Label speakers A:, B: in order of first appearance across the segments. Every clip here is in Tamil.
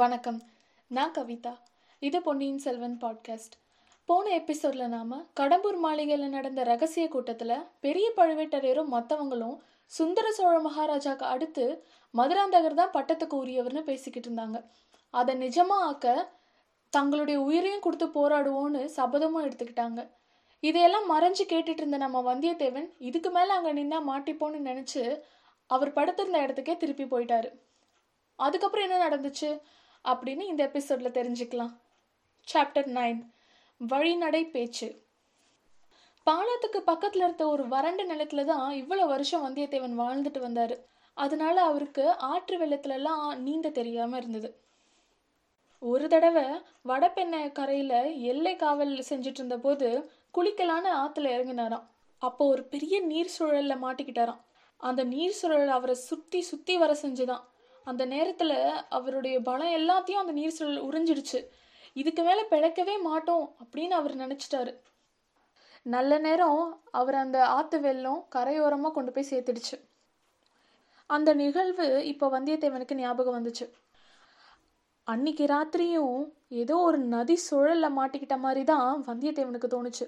A: வணக்கம் நான் கவிதா இது பொன்னியின் செல்வன் பாட்காஸ்ட் போன எபிசோடில் நாம் கடம்பூர் மாளிகையில் நடந்த ரகசிய கூட்டத்தில் பெரிய பழுவேட்டரையரும் மற்றவங்களும் சுந்தர சோழ மகாராஜாக்கு அடுத்து மதுராந்தகர் தான் பட்டத்துக்கு உரியவர்னு பேசிக்கிட்டு இருந்தாங்க அதை நிஜமாக ஆக்க தங்களுடைய உயிரையும் கொடுத்து போராடுவோன்னு சபதமும் எடுத்துக்கிட்டாங்க இதையெல்லாம் மறைஞ்சு கேட்டுட்டு இருந்த நம்ம வந்தியத்தேவன் இதுக்கு மேலே அங்கே நின்னா மாட்டிப்போன்னு நினச்சி அவர் படுத்திருந்த இடத்துக்கே திருப்பி போயிட்டாரு அதுக்கப்புறம் என்ன நடந்துச்சு அப்படின்னு இந்த எபிசோடில் தெரிஞ்சுக்கலாம் சாப்டர் நைன் வழிநடை பேச்சு பாலத்துக்கு பக்கத்தில் இருந்த ஒரு வறண்ட நிலத்துல தான் இவ்வளோ வருஷம் வந்தியத்தேவன் வாழ்ந்துட்டு வந்தார் அதனால அவருக்கு ஆற்று வெள்ளத்துலலாம் நீந்த தெரியாமல் இருந்தது ஒரு தடவை வடபெண்ணை கரையில் எல்லை காவல் செஞ்சுட்டு இருந்த போது குளிக்கலான்னு ஆற்றுல இறங்கினாராம் அப்போ ஒரு பெரிய நீர் சூழலில் மாட்டிக்கிட்டாராம் அந்த நீர் சூழல் அவரை சுற்றி சுற்றி வர செஞ்சுதான் அந்த நேரத்தில் அவருடைய பலம் எல்லாத்தையும் அந்த நீர் சூழல் உறிஞ்சிடுச்சு இதுக்கு மேலே பிழைக்கவே மாட்டோம் அப்படின்னு அவர் நினச்சிட்டாரு நல்ல நேரம் அவர் அந்த ஆத்து வெள்ளம் கரையோரமாக கொண்டு போய் சேர்த்துடுச்சு அந்த நிகழ்வு இப்போ வந்தியத்தேவனுக்கு ஞாபகம் வந்துச்சு அன்னைக்கு ராத்திரியும் ஏதோ ஒரு நதி சுழலில் மாட்டிக்கிட்ட மாதிரி தான் வந்தியத்தேவனுக்கு தோணுச்சு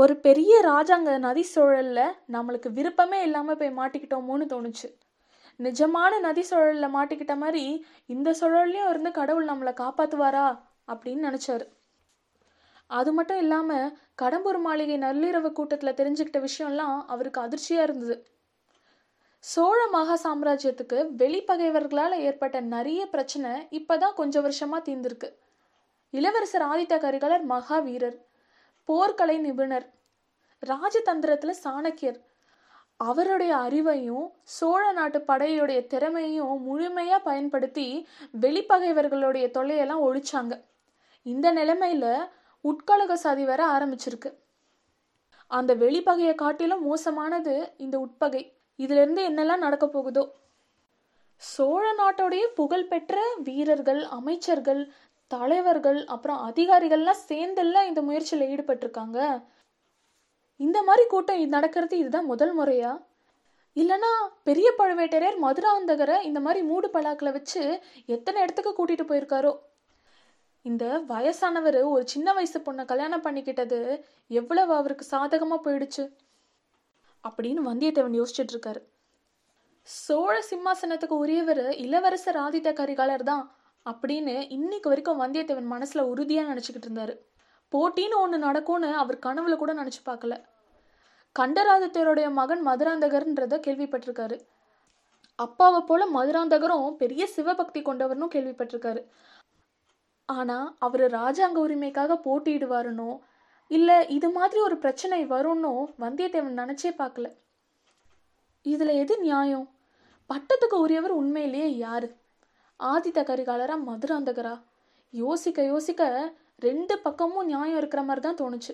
A: ஒரு பெரிய ராஜாங்க நதி சுழலில் நம்மளுக்கு விருப்பமே இல்லாமல் போய் மாட்டிக்கிட்டோமோன்னு தோணுச்சு நிஜமான நதி சுழலில் மாட்டிக்கிட்ட மாதிரி இந்த சுழல்லையும் இருந்து கடவுள் நம்மளை காப்பாற்றுவாரா அப்படின்னு நினச்சார் அது மட்டும் இல்லாமல் கடம்பூர் மாளிகை நள்ளிரவு கூட்டத்தில் தெரிஞ்சுக்கிட்ட விஷயம்லாம் அவருக்கு அதிர்ச்சியாக இருந்தது சோழ மகா சாம்ராஜ்யத்துக்கு வெளிப்பகைவர்களால் ஏற்பட்ட நிறைய பிரச்சனை தான் கொஞ்சம் வருஷமாக தீர்ந்திருக்கு இளவரசர் ஆதித்த கரிகாலர் மகாவீரர் போர்க்கலை நிபுணர் ராஜதந்திரத்தில் சாணக்கியர் அவருடைய அறிவையும் சோழ நாட்டு படையுடைய திறமையும் முழுமையாக பயன்படுத்தி வெளிப்பகைவர்களுடைய தொல்லையெல்லாம் ஒழிச்சாங்க இந்த நிலைமையில உட்கழக சதி வர ஆரம்பிச்சிருக்கு அந்த வெளிப்பகையை காட்டிலும் மோசமானது இந்த உட்பகை இதிலிருந்து என்னெல்லாம் நடக்க போகுதோ சோழ நாட்டுடைய புகழ்பெற்ற வீரர்கள் அமைச்சர்கள் தலைவர்கள் அப்புறம் அதிகாரிகள்லாம் சேர்ந்தெல்லாம் இந்த முயற்சியில் ஈடுபட்டிருக்காங்க இந்த மாதிரி கூட்டம் நடக்கிறது இதுதான் முதல் முறையா இல்லைனா பெரிய பழுவேட்டரையர் மதுராந்தகரை இந்த மாதிரி மூடு பலாக்களை வச்சு எத்தனை இடத்துக்கு கூட்டிட்டு போயிருக்காரோ இந்த வயசானவர் ஒரு சின்ன வயசு பொண்ணை கல்யாணம் பண்ணிக்கிட்டது எவ்வளவு அவருக்கு சாதகமா போயிடுச்சு அப்படின்னு வந்தியத்தேவன் யோசிச்சுட்டு இருக்காரு சோழ சிம்மாசனத்துக்கு உரியவர் இளவரசர் ஆதித்த கரிகாலர் தான் அப்படின்னு இன்னைக்கு வரைக்கும் வந்தியத்தேவன் மனசுல உறுதியா நினைச்சுக்கிட்டு இருந்தாரு போட்டின்னு ஒன்று நடக்கும்னு அவர் கனவுல கூட நினச்சி பார்க்கல கண்டராதித்தருடைய மகன் மதுராந்தகர்ன்றத கேள்விப்பட்டிருக்காரு அப்பாவை போல மதுராந்தகரும் பெரிய சிவபக்தி கொண்டவர்னு கேள்விப்பட்டிருக்காரு ஆனால் அவர் ராஜாங்க உரிமைக்காக போட்டியிடுவாருனோ இல்லை இது மாதிரி ஒரு பிரச்சனை வரும்னோ வந்தியத்தேவன் நினச்சே பார்க்கல இதில் எது நியாயம் பட்டத்துக்கு உரியவர் உண்மையிலேயே யார் ஆதித்த கரிகாலரா மதுராந்தகரா யோசிக்க யோசிக்க ரெண்டு பக்கமும் நியாயம் இருக்கிற மாதிரி தான் தோணுச்சு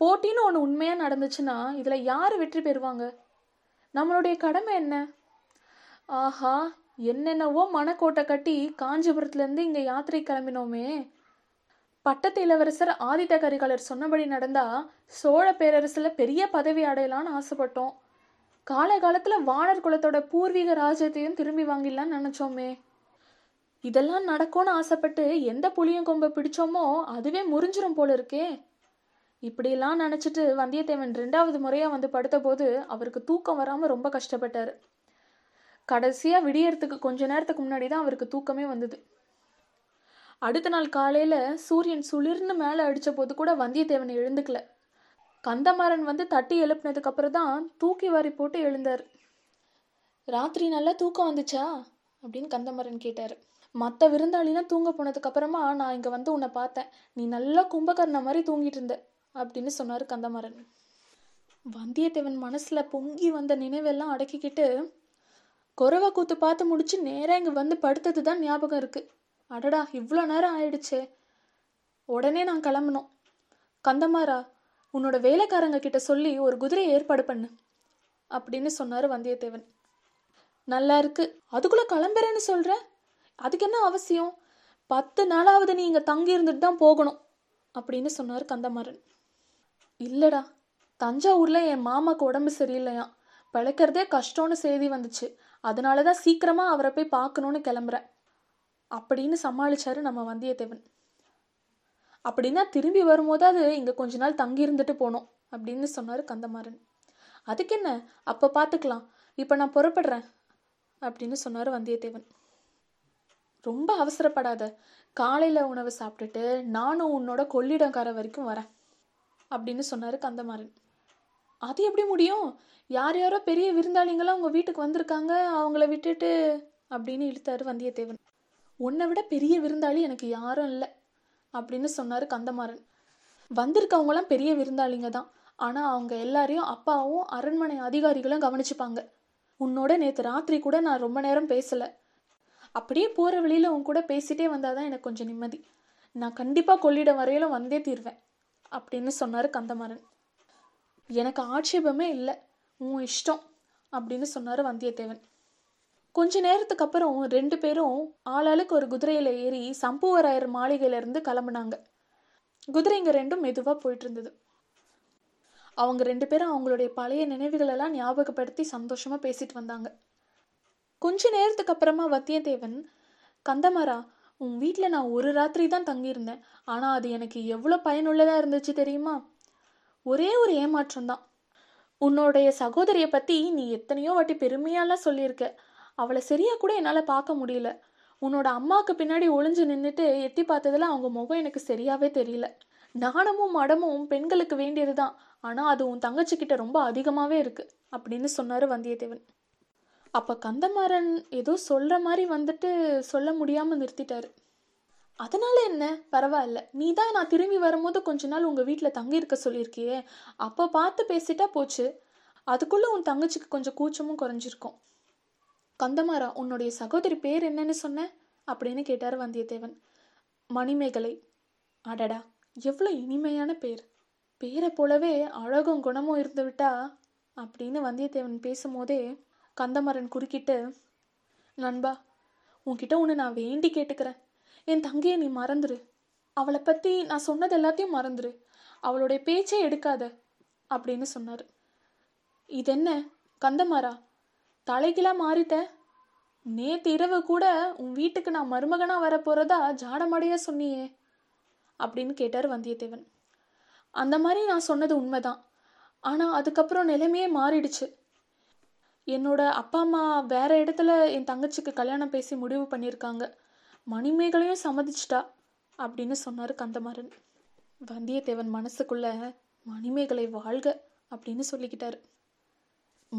A: போட்டின்னு ஒன்று உண்மையாக நடந்துச்சுன்னா இதில் யார் வெற்றி பெறுவாங்க நம்மளுடைய கடமை என்ன ஆஹா என்னென்னவோ மணக்கோட்டை கட்டி காஞ்சிபுரத்துலேருந்து இங்கே யாத்திரை கிளம்பினோமே பட்டத்து இளவரசர் ஆதித்த கரிகாலர் சொன்னபடி நடந்தா சோழ பேரரசில் பெரிய பதவி அடையலான்னு ஆசைப்பட்டோம் காலகாலத்தில் வானர் குலத்தோட பூர்வீக ராஜ்யத்தையும் திரும்பி வாங்கிடலான்னு நினச்சோமே இதெல்லாம் நடக்கும்னு ஆசைப்பட்டு எந்த புளியும் கொம்பை பிடிச்சோமோ அதுவே முறிஞ்சிரும் போல இருக்கே இப்படிலாம் நினச்சிட்டு வந்தியத்தேவன் ரெண்டாவது முறையாக வந்து படுத்தபோது அவருக்கு தூக்கம் வராமல் ரொம்ப கஷ்டப்பட்டார் கடைசியாக விடியறதுக்கு கொஞ்ச நேரத்துக்கு முன்னாடி தான் அவருக்கு தூக்கமே வந்தது அடுத்த நாள் காலையில் சூரியன் சுளிர்னு மேலே அடித்த போது கூட வந்தியத்தேவன் எழுந்துக்கல கந்தமாறன் வந்து தட்டி எழுப்பினதுக்கப்புறம் தான் தூக்கி வாரி போட்டு எழுந்தார் ராத்திரி நல்லா தூக்கம் வந்துச்சா அப்படின்னு கந்தமரன் கேட்டார் மற்ற விருந்தாளிலாம் தூங்க போனதுக்கப்புறமா நான் இங்கே வந்து உன்னை பார்த்தேன் நீ நல்லா கும்பகர்ண மாதிரி தூங்கிட்டு இருந்த அப்படின்னு சொன்னார் கந்தமாறன் வந்தியத்தேவன் மனசில் பொங்கி வந்த நினைவெல்லாம் அடக்கிக்கிட்டு குறவை கூத்து பார்த்து முடிச்சு நேராக இங்கே வந்து படுத்தது தான் ஞாபகம் இருக்குது அடடா இவ்வளோ நேரம் ஆயிடுச்சே உடனே நான் கிளம்பணும் கந்தமாரா உன்னோட வேலைக்காரங்க கிட்ட சொல்லி ஒரு குதிரையை ஏற்பாடு பண்ணு அப்படின்னு சொன்னார் வந்தியத்தேவன் நல்லா இருக்கு அதுக்குள்ளே கிளம்புறேன்னு சொல்கிறேன் அதுக்கு என்ன அவசியம் பத்து நாளாவது நீ இங்கே தங்கி இருந்துட்டு தான் போகணும் அப்படின்னு சொன்னார் கந்தமாறன் இல்லடா தஞ்சாவூரில் என் மாமாக்கு உடம்பு சரியில்லையா பிழைக்கிறதே கஷ்டம்னு செய்தி வந்துச்சு அதனால தான் சீக்கிரமாக அவரை போய் பார்க்கணுன்னு கிளம்புறேன் அப்படின்னு சமாளிச்சாரு நம்ம வந்தியத்தேவன் அப்படின்னா திரும்பி வரும்போது அது இங்கே கொஞ்ச நாள் தங்கி இருந்துட்டு போனோம் அப்படின்னு சொன்னார் கந்தமாறன் அதுக்கு என்ன அப்போ பார்த்துக்கலாம் இப்போ நான் புறப்படுறேன் அப்படின்னு சொன்னார் வந்தியத்தேவன் ரொம்ப அவசரப்படாத காலையில் உணவு சாப்பிட்டுட்டு நானும் உன்னோட கொள்ளிடங்கார வரைக்கும் வரேன் அப்படின்னு சொன்னார் கந்தமாறன் அது எப்படி முடியும் யார் யாரோ பெரிய விருந்தாளிங்களாம் உங்கள் வீட்டுக்கு வந்திருக்காங்க அவங்கள விட்டுட்டு அப்படின்னு இழுத்தாரு வந்தியத்தேவன் உன்னை விட பெரிய விருந்தாளி எனக்கு யாரும் இல்லை அப்படின்னு சொன்னார் கந்தமாறன் வந்திருக்கவங்களாம் பெரிய விருந்தாளிங்க தான் ஆனால் அவங்க எல்லாரையும் அப்பாவும் அரண்மனை அதிகாரிகளும் கவனிச்சுப்பாங்க உன்னோட நேற்று ராத்திரி கூட நான் ரொம்ப நேரம் பேசலை அப்படியே போகிற வழியில் உன் கூட பேசிட்டே வந்தால் தான் எனக்கு கொஞ்சம் நிம்மதி நான் கண்டிப்பாக கொள்ளிடம் வரையிலும் வந்தே தீர்வேன் அப்படின்னு சொன்னார் கந்தமாறன் எனக்கு ஆட்சேபமே இல்லை உன் இஷ்டம் அப்படின்னு சொன்னார் வந்தியத்தேவன் கொஞ்ச நேரத்துக்கு அப்புறம் ரெண்டு பேரும் ஆளாளுக்கு ஒரு குதிரையில் ஏறி சம்புவராயர் மாளிகையிலேருந்து கிளம்புனாங்க குதிரைங்க ரெண்டும் மெதுவாக போயிட்டு இருந்தது அவங்க ரெண்டு பேரும் அவங்களுடைய பழைய நினைவுகளெல்லாம் ஞாபகப்படுத்தி சந்தோஷமாக பேசிட்டு வந்தாங்க கொஞ்ச நேரத்துக்கு அப்புறமா வத்தியத்தேவன் கந்தமாரா உன் வீட்டில் நான் ஒரு ராத்திரி தான் தங்கியிருந்தேன் ஆனால் அது எனக்கு எவ்வளோ பயனுள்ளதாக இருந்துச்சு தெரியுமா ஒரே ஒரு ஏமாற்றம் தான் உன்னோடைய சகோதரியை பற்றி நீ எத்தனையோ வாட்டி பெருமையாலாம் சொல்லியிருக்க அவளை சரியாக கூட என்னால் பார்க்க முடியல உன்னோட அம்மாவுக்கு பின்னாடி ஒளிஞ்சு நின்றுட்டு எட்டி பார்த்ததில் அவங்க முகம் எனக்கு சரியாகவே தெரியல நாணமும் மடமும் பெண்களுக்கு வேண்டியது தான் ஆனால் அது உன் தங்கச்சிக்கிட்ட ரொம்ப அதிகமாகவே இருக்குது அப்படின்னு சொன்னார் வந்தியத்தேவன் அப்போ கந்தமாறன் ஏதோ சொல்கிற மாதிரி வந்துட்டு சொல்ல முடியாமல் நிறுத்திட்டாரு அதனால என்ன பரவாயில்ல நீ தான் நான் திரும்பி வரும்போது கொஞ்ச நாள் உங்கள் வீட்டில் தங்கி இருக்க சொல்லியிருக்கியே அப்போ பார்த்து பேசிட்டா போச்சு அதுக்குள்ளே உன் தங்கச்சிக்கு கொஞ்சம் கூச்சமும் குறைஞ்சிருக்கும் கந்தமாரா உன்னுடைய சகோதரி பேர் என்னன்னு சொன்ன அப்படின்னு கேட்டார் வந்தியத்தேவன் மணிமேகலை அடடா எவ்வளோ இனிமையான பேர் பேரை போலவே அழகும் குணமும் இருந்து விட்டா அப்படின்னு வந்தியத்தேவன் பேசும்போதே கந்தமரன் குறுக்கிட்டு நண்பா உன்கிட்ட ஒன்று நான் வேண்டி கேட்டுக்கிறேன் என் தங்கையை நீ மறந்துரு அவளை பற்றி நான் சொன்னது எல்லாத்தையும் மறந்துரு அவளுடைய பேச்சே எடுக்காத அப்படின்னு சொன்னார் இது என்ன கந்தமாரா தலைகிலாம் மாறிட்ட நேத்து இரவு கூட உன் வீட்டுக்கு நான் மருமகனாக போகிறதா ஜாடமடையா சொன்னியே அப்படின்னு கேட்டார் வந்தியத்தேவன் அந்த மாதிரி நான் சொன்னது உண்மைதான் ஆனால் அதுக்கப்புறம் நிலைமையே மாறிடுச்சு என்னோட அப்பா அம்மா வேற இடத்துல என் தங்கச்சிக்கு கல்யாணம் பேசி முடிவு பண்ணியிருக்காங்க மணிமேகலையும் சம்மதிச்சிட்டா அப்படின்னு சொன்னார் கந்தமாறன் வந்தியத்தேவன் மனசுக்குள்ள மணிமேகலை வாழ்க அப்படின்னு சொல்லிக்கிட்டாரு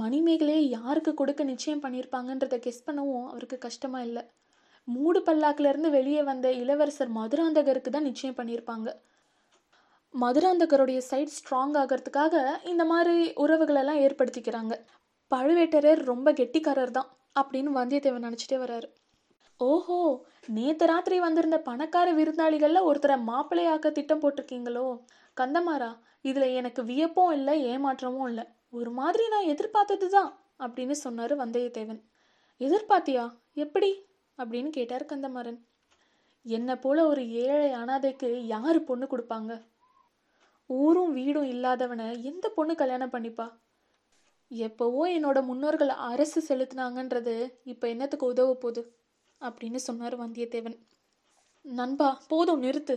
A: மணிமேகலையை யாருக்கு கொடுக்க நிச்சயம் பண்ணியிருப்பாங்கன்றதை கெஸ் பண்ணவும் அவருக்கு கஷ்டமா இல்லை மூடு பல்லாக்கிலிருந்து வெளியே வந்த இளவரசர் மதுராந்தகருக்கு தான் நிச்சயம் பண்ணியிருப்பாங்க மதுராந்தகருடைய சைட் ஸ்ட்ராங் ஆகிறதுக்காக இந்த மாதிரி உறவுகளெல்லாம் ஏற்படுத்திக்கிறாங்க பழுவேட்டரர் ரொம்ப கெட்டிக்காரர் தான் அப்படின்னு வந்தியத்தேவன் நினச்சிட்டே வர்றாரு ஓஹோ நேத்து ராத்திரி வந்திருந்த பணக்கார விருந்தாளிகள்ல ஒருத்தரை மாப்பிள்ளையாக்க திட்டம் போட்டிருக்கீங்களோ கந்தமாரா இதுல எனக்கு வியப்பும் இல்லை ஏமாற்றமும் இல்லை ஒரு மாதிரி நான் எதிர்பார்த்தது தான் அப்படின்னு சொன்னாரு வந்தயத்தேவன் எதிர்பார்த்தியா எப்படி அப்படின்னு கேட்டார் கந்தமாறன் என்னை போல ஒரு ஏழை அனாதைக்கு யாரு பொண்ணு கொடுப்பாங்க ஊரும் வீடும் இல்லாதவனை எந்த பொண்ணு கல்யாணம் பண்ணிப்பா எப்போவோ என்னோட முன்னோர்கள் அரசு செலுத்தினாங்கன்றது இப்போ என்னத்துக்கு உதவ போகுது அப்படின்னு சொன்னார் வந்தியத்தேவன் நண்பா போதும் நிறுத்து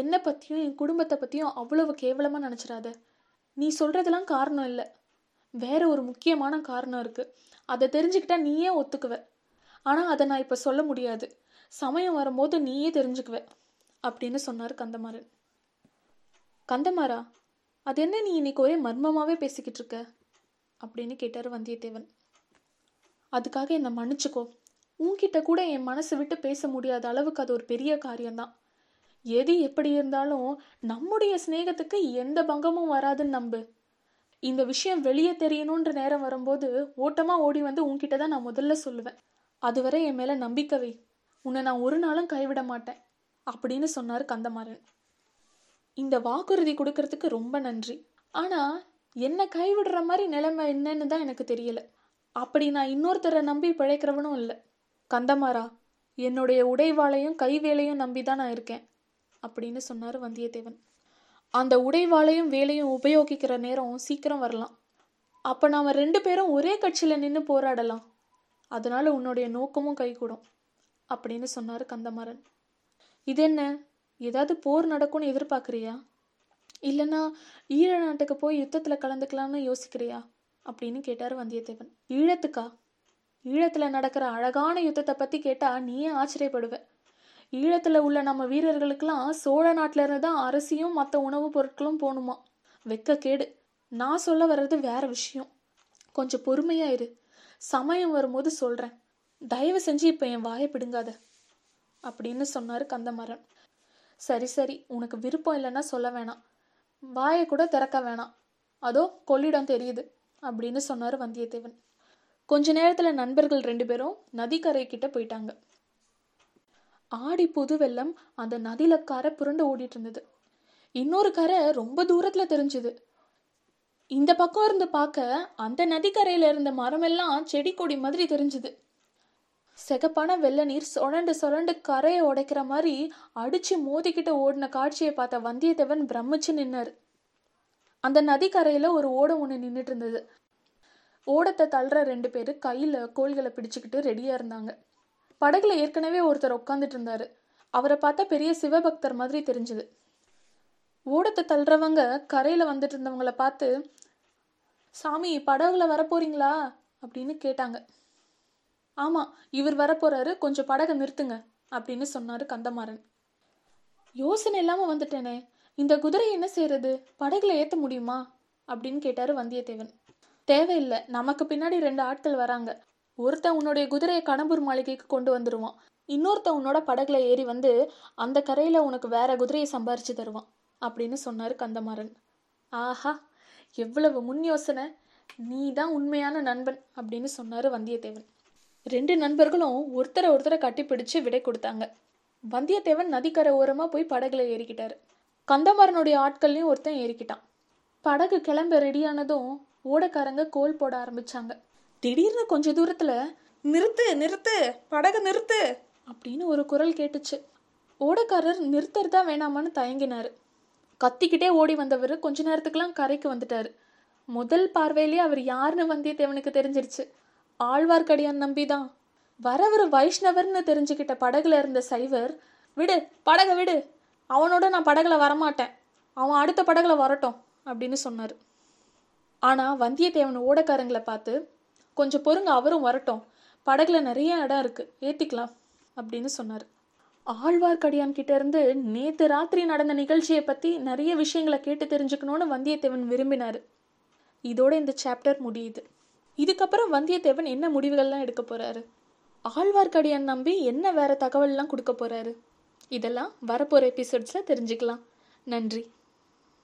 A: என்னை பற்றியும் என் குடும்பத்தை பற்றியும் அவ்வளவு கேவலமாக நினைச்சிடாத நீ சொல்கிறதெல்லாம் காரணம் இல்லை வேற ஒரு முக்கியமான காரணம் இருக்குது அதை தெரிஞ்சுக்கிட்டா நீயே ஒத்துக்குவ ஆனால் அதை நான் இப்போ சொல்ல முடியாது சமயம் வரும்போது நீயே தெரிஞ்சுக்குவ அப்படின்னு சொன்னார் கந்தமாறன் கந்தமாரா அது என்ன நீ இன்னைக்கு ஒரே மர்மமாகவே பேசிக்கிட்டு இருக்க அப்படின்னு கேட்டார் வந்தியத்தேவன் அதுக்காக என்னை மன்னிச்சுக்கோ உன்கிட்ட கூட என் மனசு விட்டு பேச முடியாத அளவுக்கு அது ஒரு பெரிய காரியம்தான் எது எப்படி இருந்தாலும் நம்முடைய சிநேகத்துக்கு எந்த பங்கமும் வராதுன்னு நம்பு இந்த விஷயம் வெளியே தெரியணுன்ற நேரம் வரும்போது ஓட்டமாக ஓடி வந்து உன்கிட்ட தான் நான் முதல்ல சொல்லுவேன் அதுவரை என் மேலே நம்பிக்கவை உன்னை நான் ஒரு நாளும் கைவிட மாட்டேன் அப்படின்னு சொன்னார் கந்தமாறன் இந்த வாக்குறுதி கொடுக்கறதுக்கு ரொம்ப நன்றி ஆனால் என்னை கைவிடுற மாதிரி நிலைமை என்னன்னு தான் எனக்கு தெரியல அப்படி நான் இன்னொருத்தரை நம்பி பிழைக்கிறவனும் இல்லை கந்தமாரா என்னுடைய உடைவாளையும் கைவேலையும் நம்பி தான் நான் இருக்கேன் அப்படின்னு சொன்னார் வந்தியத்தேவன் அந்த உடைவாளையும் வேலையும் உபயோகிக்கிற நேரம் சீக்கிரம் வரலாம் அப்போ நாம் ரெண்டு பேரும் ஒரே கட்சியில் நின்று போராடலாம் அதனால உன்னுடைய நோக்கமும் கைகூடும் அப்படின்னு சொன்னார் கந்தமாறன் இது என்ன ஏதாவது போர் நடக்கும்னு எதிர்பார்க்குறியா இல்லைன்னா ஈழ நாட்டுக்கு போய் யுத்தத்தில் கலந்துக்கலாம்னு யோசிக்கிறியா அப்படின்னு கேட்டார் வந்தியத்தேவன் ஈழத்துக்கா ஈழத்தில் நடக்கிற அழகான யுத்தத்தை பற்றி கேட்டால் நீயே ஆச்சரியப்படுவ ஈழத்தில் உள்ள நம்ம வீரர்களுக்கெல்லாம் சோழ நாட்டில் இருந்து தான் அரிசியும் மற்ற உணவுப் பொருட்களும் போகணுமா வெக்க கேடு நான் சொல்ல வர்றது வேற விஷயம் கொஞ்சம் பொறுமையா இரு சமயம் வரும்போது சொல்கிறேன் தயவு செஞ்சு இப்போ என் வாயை பிடுங்காத அப்படின்னு சொன்னார் கந்தமரன் சரி சரி உனக்கு விருப்பம் இல்லைன்னா சொல்ல வேணாம் வாயை கூட திறக்க வேணாம் அதோ கொள்ளிடம் தெரியுது அப்படின்னு சொன்னார் வந்தியத்தேவன் கொஞ்ச நேரத்தில் நண்பர்கள் ரெண்டு பேரும் நதிக்கரை கிட்ட போயிட்டாங்க ஆடி புது வெள்ளம் அந்த நதியில கரை புரண்டு ஓடிட்டு இருந்தது இன்னொரு கரை ரொம்ப தூரத்துல தெரிஞ்சுது இந்த பக்கம் இருந்து பார்க்க அந்த நதிக்கரையில இருந்த மரமெல்லாம் செடி கொடி மாதிரி தெரிஞ்சுது செகப்பான வெள்ள நீர் சொலண்டு சொலண்டு கரையை உடைக்கிற மாதிரி அடிச்சு மோதிக்கிட்ட ஓடின காட்சியை பார்த்த வந்தியத்தேவன் பிரமிச்சு நின்னார் அந்த நதிக்கரையில ஒரு ஓடம் ஒன்று நின்றுட்டு இருந்தது ஓடத்தை தள்ளுற ரெண்டு பேர் கையில கோள்களை பிடிச்சுக்கிட்டு ரெடியா இருந்தாங்க படகுல ஏற்கனவே ஒருத்தர் உட்காந்துட்டு இருந்தாரு அவரை பார்த்தா பெரிய சிவபக்தர் மாதிரி தெரிஞ்சது ஓடத்தை தள்ளுறவங்க கரையில வந்துட்டு இருந்தவங்களை பார்த்து சாமி படகுல வரப்போறீங்களா அப்படின்னு கேட்டாங்க ஆமாம் இவர் வரப்போறாரு கொஞ்சம் படகை நிறுத்துங்க அப்படின்னு சொன்னார் கந்தமாறன் யோசனை இல்லாமல் வந்துட்டேனே இந்த குதிரை என்ன செய்யறது படகுல ஏற்ற முடியுமா அப்படின்னு கேட்டாரு வந்தியத்தேவன் தேவையில்லை நமக்கு பின்னாடி ரெண்டு ஆட்கள் வராங்க ஒருத்தன் உன்னுடைய குதிரையை கடம்பூர் மாளிகைக்கு கொண்டு வந்துடுவான் இன்னொருத்த உன்னோட படகுல ஏறி வந்து அந்த கரையில உனக்கு வேற குதிரையை சம்பாரிச்சு தருவான் அப்படின்னு சொன்னார் கந்தமாறன் ஆஹா எவ்வளவு முன் யோசனை நீ தான் உண்மையான நண்பன் அப்படின்னு சொன்னார் வந்தியத்தேவன் ரெண்டு நண்பர்களும் ஒருத்தரை ஒருத்தரை கட்டி பிடிச்சு விடை கொடுத்தாங்க வந்தியத்தேவன் நதிக்கரை ஓரமாக போய் படகுல ஏறிக்கிட்டாரு கந்தமரனுடைய ஆட்கள்லையும் ஒருத்தன் ஏறிக்கிட்டான் படகு கிளம்ப ரெடியானதும் ஓடக்காரங்க கோல் போட ஆரம்பிச்சாங்க திடீர்னு கொஞ்ச தூரத்தில் நிறுத்து நிறுத்து படகு நிறுத்து அப்படின்னு ஒரு குரல் கேட்டுச்சு ஓடக்காரர் நிறுத்தறதா வேணாமான்னு தயங்கினார் கத்திக்கிட்டே ஓடி வந்தவர் கொஞ்ச நேரத்துக்கெல்லாம் கரைக்கு வந்துட்டார் முதல் பார்வையிலே அவர் யாருன்னு வந்தியத்தேவனுக்கு தெரிஞ்சிருச்சு ஆழ்வார்க்கடியான் நம்பிதான் வரவர் வைஷ்ணவர்னு தெரிஞ்சுக்கிட்ட படகுல இருந்த சைவர் விடு படகை விடு அவனோட நான் படகுல வரமாட்டேன் அவன் அடுத்த படகுல வரட்டும் அப்படின்னு சொன்னார் ஆனால் வந்தியத்தேவன் ஓடக்காரங்களை பார்த்து கொஞ்சம் பொறுங்க அவரும் வரட்டும் படகுல நிறைய இடம் இருக்கு ஏற்றிக்கலாம் அப்படின்னு சொன்னார் ஆழ்வார்க்கடியான் கிட்ட இருந்து நேத்து ராத்திரி நடந்த நிகழ்ச்சியை பற்றி நிறைய விஷயங்களை கேட்டு தெரிஞ்சுக்கணும்னு வந்தியத்தேவன் விரும்பினார் இதோட இந்த சாப்டர் முடியுது இதுக்கப்புறம் வந்தியத்தேவன் என்ன முடிவுகள்லாம் எடுக்க போறாரு ஆழ்வார்க்கடியான் நம்பி என்ன வேற தகவல்லாம் கொடுக்க போறாரு இதெல்லாம் வரப்போகிற எபிசோட்ஸ்ல தெரிஞ்சுக்கலாம் நன்றி